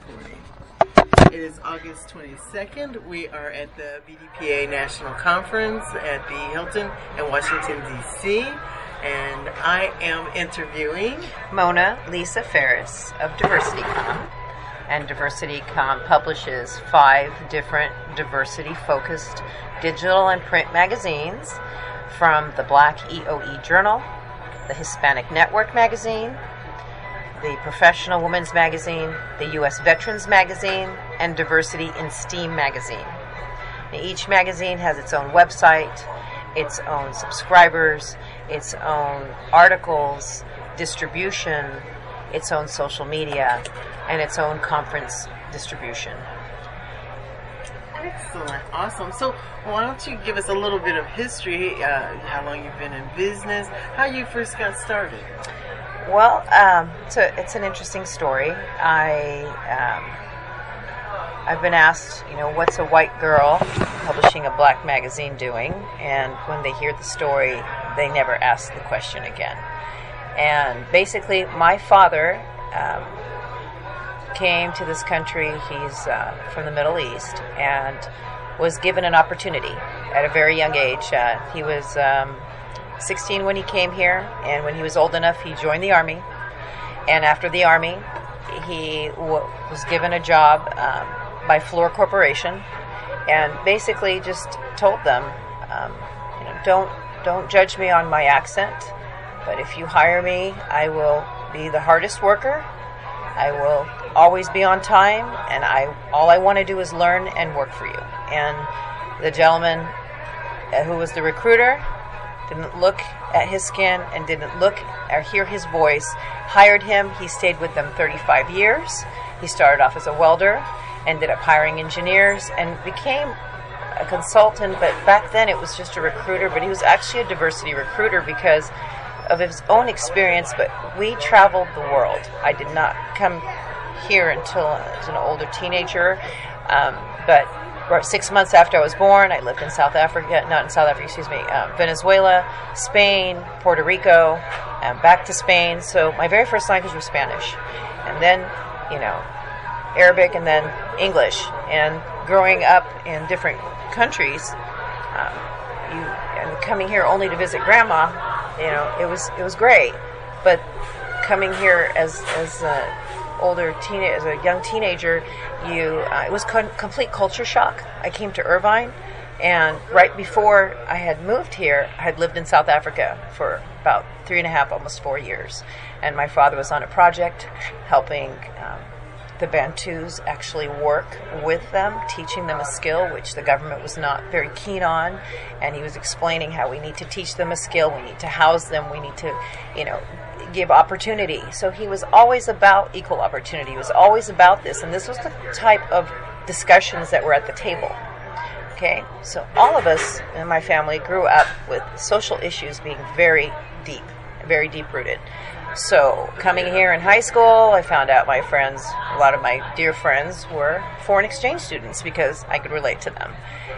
recording. It is August 22nd. We are at the BDPA National Conference at the Hilton in Washington, D.C. And I am interviewing Mona Lisa Faris of DiversityComm. And DiversityComm publishes five different diversity focused digital and print magazines from the Black EOE Journal, the Hispanic Network magazine, the Professional Women's Magazine, the U.S. Veterans Magazine, and Diversity in STEAM Magazine. Now, each magazine has its own website, its own subscribers, its own articles, distribution, its own social media, and its own conference distribution. Excellent, awesome. So, why don't you give us a little bit of history? Uh, how long you've been in business? How you first got started? Well, um, it's, a, it's an interesting story. I um, I've been asked, you know, what's a white girl publishing a black magazine doing? And when they hear the story, they never ask the question again. And basically, my father um, came to this country. He's uh, from the Middle East and was given an opportunity at a very young age. Uh, he was um, 16 when he came here, and when he was old enough, he joined the Army. And after the Army, he w- was given a job um, by Fluor Corporation, and basically just told them, um, you know, don't don't judge me on my accent, but if you hire me, I will be the hardest worker. I will always be on time, and I all I want to do is learn and work for you. And the gentleman uh, who was the recruiter didn't look at his skin and didn't look or hear his voice, hired him. He stayed with them 35 years. He started off as a welder, ended up hiring engineers, and became a consultant. But back then it was just a recruiter, but he was actually a diversity recruiter because of his own experience. But we traveled the world. I did not come here until as an older teenager. Um, but six months after I was born, I lived in South Africa, not in South Africa, excuse me, uh, Venezuela, Spain, Puerto Rico, and back to Spain. So my very first language was Spanish. And then, you know, Arabic and then English. And growing up in different countries, um, you, and coming here only to visit grandma, you know, it was, it was great. But coming here as, as, uh, older teen as a young teenager, you uh, it was con- complete culture shock. I came to Irvine, and right before I had moved here, I had lived in South Africa for about three and a half, almost four years, and my father was on a project helping. Um, the Bantus actually work with them, teaching them a skill which the government was not very keen on. And he was explaining how we need to teach them a skill, we need to house them, we need to, you know, give opportunity. So he was always about equal opportunity. He was always about this, and this was the type of discussions that were at the table. Okay, so all of us in my family grew up with social issues being very deep, very deep rooted. So, coming here in high school, I found out my friends, a lot of my dear friends, were foreign exchange students because I could relate to them.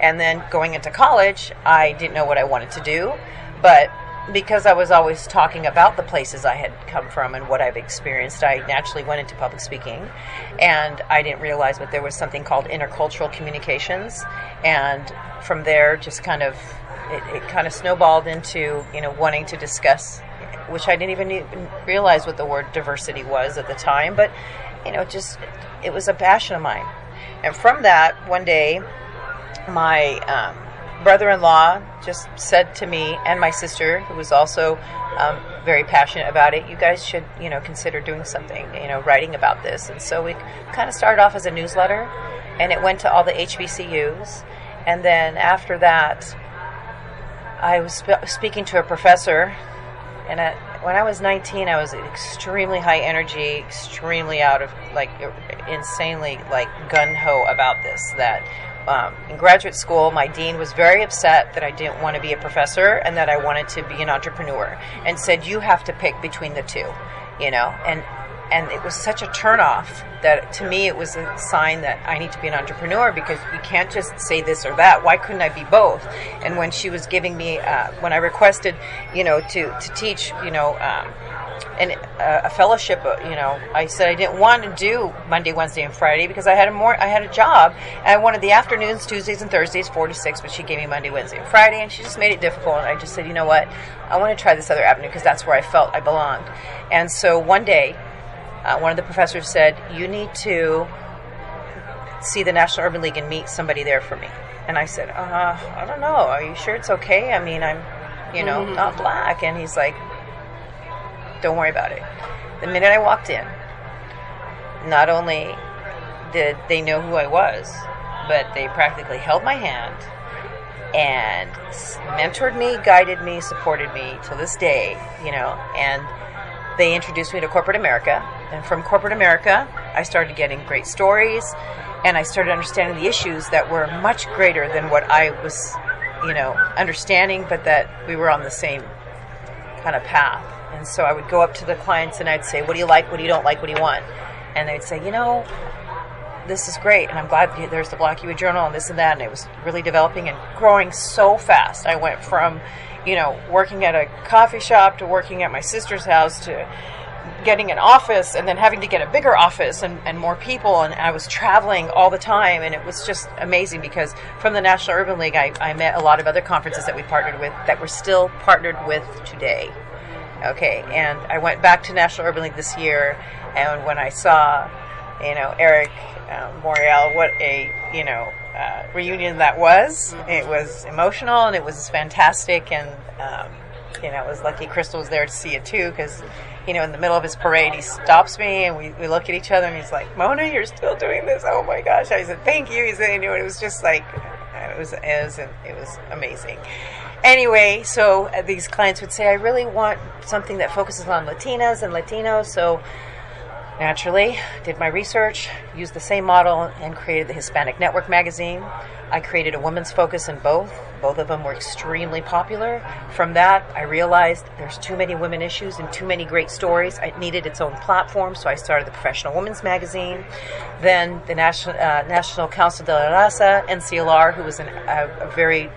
And then going into college, I didn't know what I wanted to do, but because I was always talking about the places I had come from and what I've experienced, I naturally went into public speaking. And I didn't realize that there was something called intercultural communications. And from there, just kind of, it, it kind of snowballed into, you know, wanting to discuss, which I didn't even, even realize what the word diversity was at the time. But, you know, just, it was a passion of mine. And from that, one day, my, um, brother-in-law just said to me and my sister, who was also um, very passionate about it, you guys should, you know, consider doing something, you know, writing about this. And so we kind of started off as a newsletter, and it went to all the HBCUs. And then after that, I was sp- speaking to a professor, and at, when I was 19, I was extremely high energy, extremely out of like insanely like gun ho about this. That um, in graduate school, my dean was very upset that I didn't want to be a professor and that I wanted to be an entrepreneur, and said you have to pick between the two, you know. And and it was such a turnoff that to me it was a sign that I need to be an entrepreneur because you can't just say this or that. Why couldn't I be both? And when she was giving me, uh, when I requested, you know, to to teach, you know. Um, an, uh, a fellowship. uh, You know, I said I didn't want to do Monday, Wednesday, and Friday because I had a more I had a job and I wanted the afternoons, Tuesdays and Thursdays, four to six. But she gave me Monday, Wednesday, and Friday, and she just made it difficult. And I just said, you know what, I want to try this other avenue because that's where I felt I belonged. And so one day, uh, one of the professors said, you need to see the National Urban League and meet somebody there for me. And I said, uh, I don't know. Are you sure it's okay? I mean, I'm, you know, not black. And he's like, don't worry about it. The minute I walked in, not only did they know who I was, but they practically held my hand and mentored me, guided me, supported me till this day, you know, and they introduced me to corporate America. And from corporate America, I started getting great stories and I started understanding the issues that were much greater than what I was, you know, understanding, but that we were on the same kind of path. And so I would go up to the clients and I'd say, What do you like? What do you don't like? What do you want? And they'd say, You know, this is great, and I'm glad there's the Black EOE Journal and this and that, and it was really developing and growing so fast. I went from, you know, working at a coffee shop to working at my sister's house to getting an office and then having to get a bigger office and, and more people, and I was traveling all the time, and it was just amazing because from the National Urban League, I, I met a lot of other conferences that we partnered with that we're still partnered with today. Okay, and I went back to National Urban League this year, and when I saw, you know, Eric um, Morial, what a you know uh, reunion that was. It was emotional and it was fantastic, and um, you know, it was lucky Crystal was there to see it too, because you know, in the middle of his parade, he stops me and we, we look at each other, and he's like, "Mona, you're still doing this? Oh my gosh!" I said, "Thank you." He said, "You know," it was just like it was it was it was amazing. Anyway, so uh, these clients would say, I really want something that focuses on Latinas and Latinos. So naturally, did my research, used the same model, and created the Hispanic Network magazine. I created a women's focus in both. Both of them were extremely popular. From that, I realized there's too many women issues and too many great stories. It needed its own platform, so I started the Professional Women's Magazine. Then the National uh, National Council de la Raza, NCLR, who was an, a, a very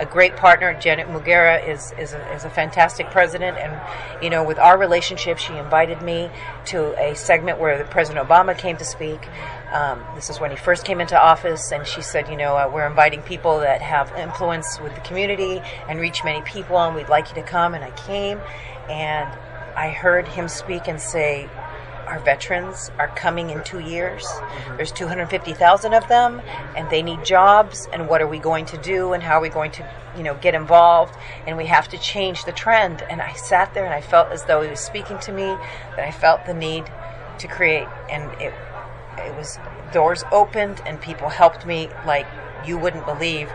a great partner. Janet Murguía is is a, is a fantastic president, and you know, with our relationship, she invited me to a segment where President Obama came to speak. Um, this is when he first came into office, and she said, you know, uh, we're inviting people that have influence with the community and reach many people, and we'd like you to come. And I came, and I heard him speak and say, our veterans are coming in two years. There's 250,000 of them, and they need jobs. And what are we going to do? And how are we going to, you know, get involved? And we have to change the trend. And I sat there and I felt as though he was speaking to me. That I felt the need to create, and it it was doors opened and people helped me like you wouldn't believe.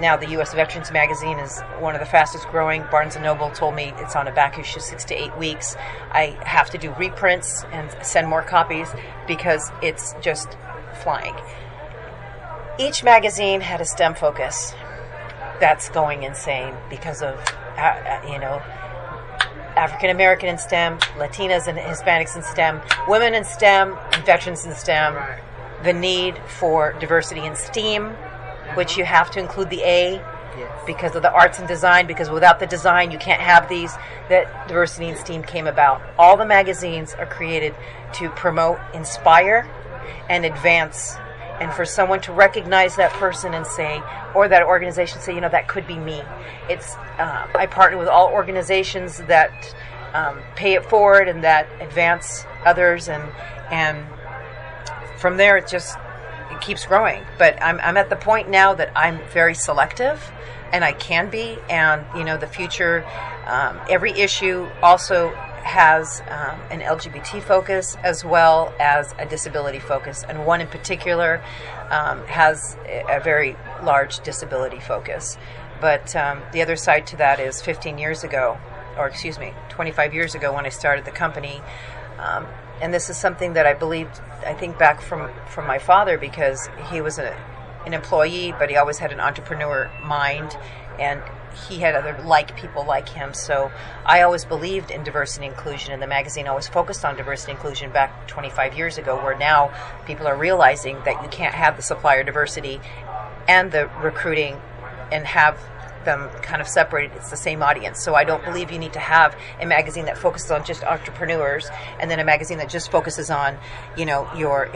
Now the U.S. Veterans Magazine is one of the fastest growing. Barnes and Noble told me it's on a back issue six to eight weeks. I have to do reprints and send more copies because it's just flying. Each magazine had a STEM focus. That's going insane because of uh, uh, you know African American in STEM, Latinas and Hispanics in STEM, women in STEM, and veterans in STEM. The need for diversity in STEAM, which you have to include the A Yes. because of the arts and design, because without the design, you can't have these. That diversity and STEAM came about. All the magazines are created to promote, inspire, and advance. And for someone to recognize that person and say, or that organization say, you know, that could be me. It's uh, I partner with all organizations that um, pay it forward and that advance others, and and from there it just it keeps growing. But I'm, I'm at the point now that I'm very selective, and I can be. And you know, the future, um, every issue also has um, an LGBT focus as well as a disability focus, and one in particular um, has a very large disability focus. But um, the other side to that is 15 years ago, or excuse me, 25 years ago when I started the company. Um, and this is something that I believed, I think back from, from my father because he was a, an employee, but he always had an entrepreneur mind and he had other like people like him. So I always believed in diversity and inclusion, and the magazine always focused on diversity and inclusion back 25 years ago, where now people are realizing that you can't have the supplier diversity and the recruiting and have them kind of separated. It's the same audience. So I don't believe you need to have a magazine that focuses on just entrepreneurs and then a magazine that just focuses on, you know, your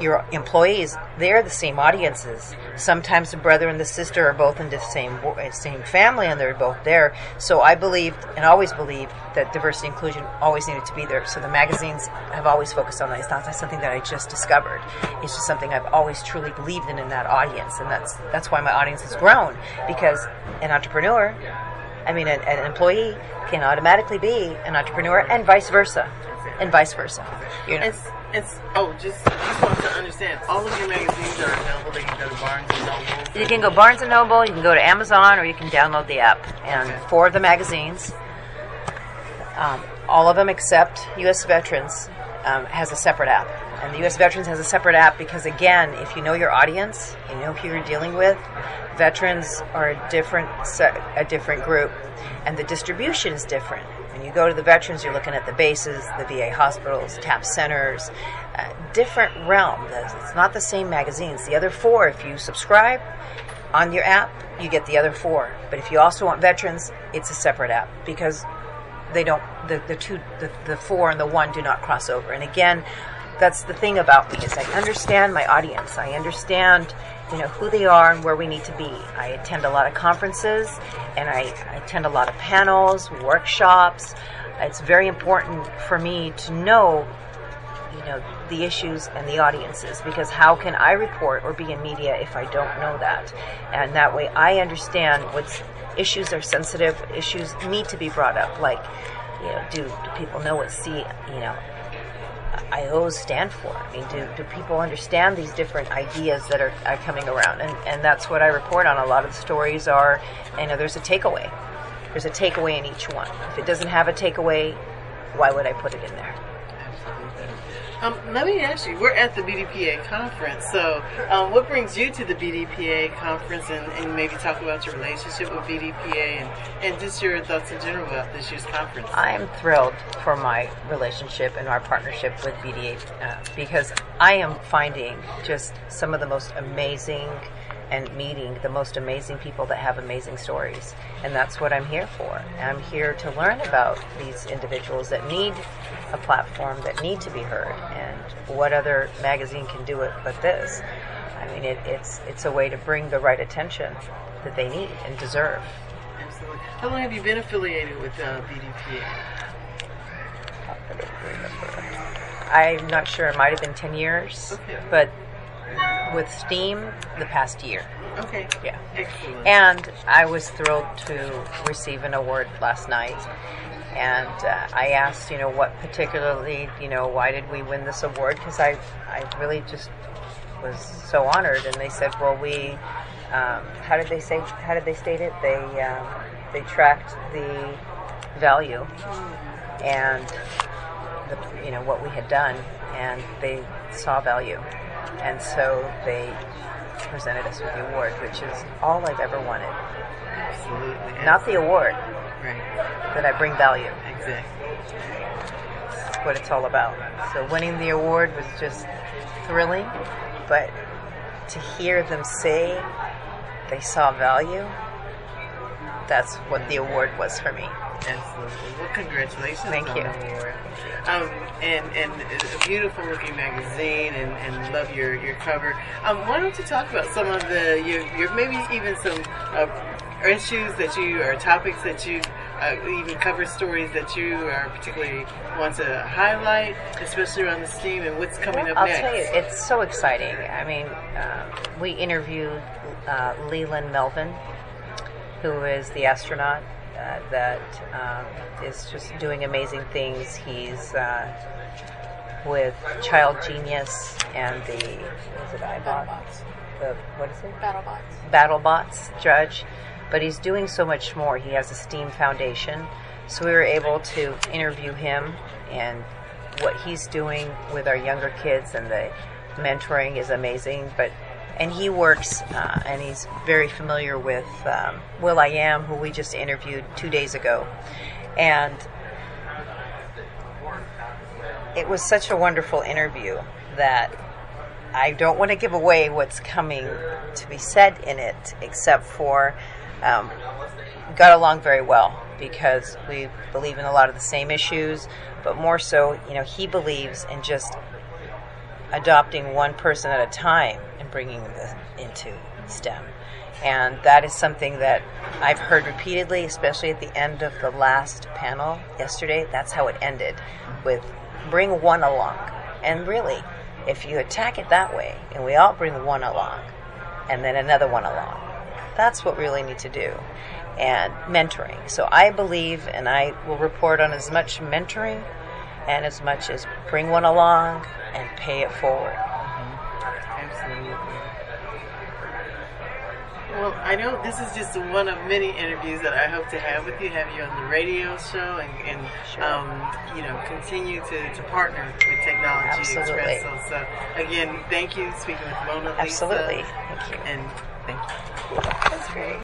your employees, they're the same audiences. Sometimes the brother and the sister are both in the same uh, same family, and they're both there. So I believed and always believed that diversity inclusion always needed to be there. So the magazines have always focused on that. It's not something that I just discovered. It's just something I've always truly believed in in that audience, and that's that's why my audience has grown because an entrepreneur, I mean, an, an employee can automatically be an entrepreneur, and vice versa, and vice versa. You know. It's oh, just just want to understand. All of your magazines are available. They can go to Barnes and Noble. You can go Barnes and Noble. You can go to Amazon, or you can download the app. And okay. four of the magazines, um, all of them except U.S. Veterans, um, has a separate app. And the U.S. Veterans has a separate app because, again, if you know your audience, you know who you're dealing with. Veterans are a different a different group, and the distribution is different. When you go to the veterans, you're looking at the bases, the VA hospitals, TAP centers, uh, different realm. It's not the same magazines. The other four, if you subscribe on your app, you get the other four. But if you also want veterans, it's a separate app because they don't. The, the two, the, the four and the one do not cross over. And again, that's the thing about me is I understand my audience. I understand you know who they are and where we need to be. I attend a lot of conferences and I, I attend a lot of panels, workshops. It's very important for me to know you know the issues and the audiences because how can I report or be in media if I don't know that? And that way I understand what issues are sensitive, issues need to be brought up like you know do, do people know what C you know IOs stand for? I mean, do, do people understand these different ideas that are, are coming around? And, and that's what I report on. A lot of the stories are, you know, there's a takeaway. There's a takeaway in each one. If it doesn't have a takeaway, why would I put it in there? Um, let me ask you, we're at the BDPA conference, so um, what brings you to the BDPA conference and, and, maybe talk about your relationship with BDPA and, and just your thoughts in general about this year's conference? I'm thrilled for my relationship and our partnership with BDA uh, because I am finding just some of the most amazing and meeting the most amazing people that have amazing stories. And that's what I'm here for. I'm here to learn about these individuals that need a platform, that need to be heard. And what other magazine can do it but this? I mean, it, it's, it's a way to bring the right attention that they need and deserve. Absolutely. How long have you been affiliated with uh, BDPA? I'm not sure. It might have been 10 years. Okay. But with Steam the past year. Okay. Yeah. Excellent. And I was thrilled to receive an award last night. And uh, I asked, you know, what particularly, you know, why did we win this award? Because I, I really just was so honored. And they said, well, we, um, how did they say, how did they state it? They, um, they tracked the value and the, you know, what we had done, and they saw value and so they presented us with the award, which is all I've ever wanted. Absolutely. Not the award. Right. That I bring value. Exactly. That's what it's all about. So winning the award was just thrilling, but to hear them say they saw value, that's what the award was for me. Absolutely. Well, congratulations. Thank you. Um, and and a beautiful looking magazine, and, and love your your cover. Um, why don't you talk about some of the your, your maybe even some uh, issues that you or topics that you uh, even cover stories that you are particularly want to highlight, especially around the steam and what's coming well, up I'll next. tell you, it's so exciting. I mean, uh, we interviewed uh, Leland Melvin, who is the astronaut uh, that um, is just doing amazing things. He's uh, with Child Genius and the is it iBot? The what is it? BattleBots. BattleBots judge, but he's doing so much more. He has a STEAM Foundation, so we were able to interview him and what he's doing with our younger kids and the mentoring is amazing. But and he works uh, and he's very familiar with um, will.i.am who we just interviewed two days ago. And it was such a wonderful interview that i don't want to give away what's coming to be said in it except for um, got along very well because we believe in a lot of the same issues, but more so, you know, he believes in just adopting one person at a time and bringing them into STEM. And that is something that I've heard repeatedly, especially at the end of the last panel yesterday. That's how it ended with bring one along. And really, if you attack it that way, and we all bring one along, and then another one along, that's what we really need to do. And mentoring. So I believe, and I will report on as much mentoring and as much as bring one along and pay it forward. Absolutely. Well, I know this is just one of many interviews that I hope to have with you, have you on the radio show, and, and Sure. um, you know, continue to, to partner with Technology Absolutely. Expresso. So, again, thank you speaking with Mona Lisa. Absolutely. Thank you. And thank you. That's great.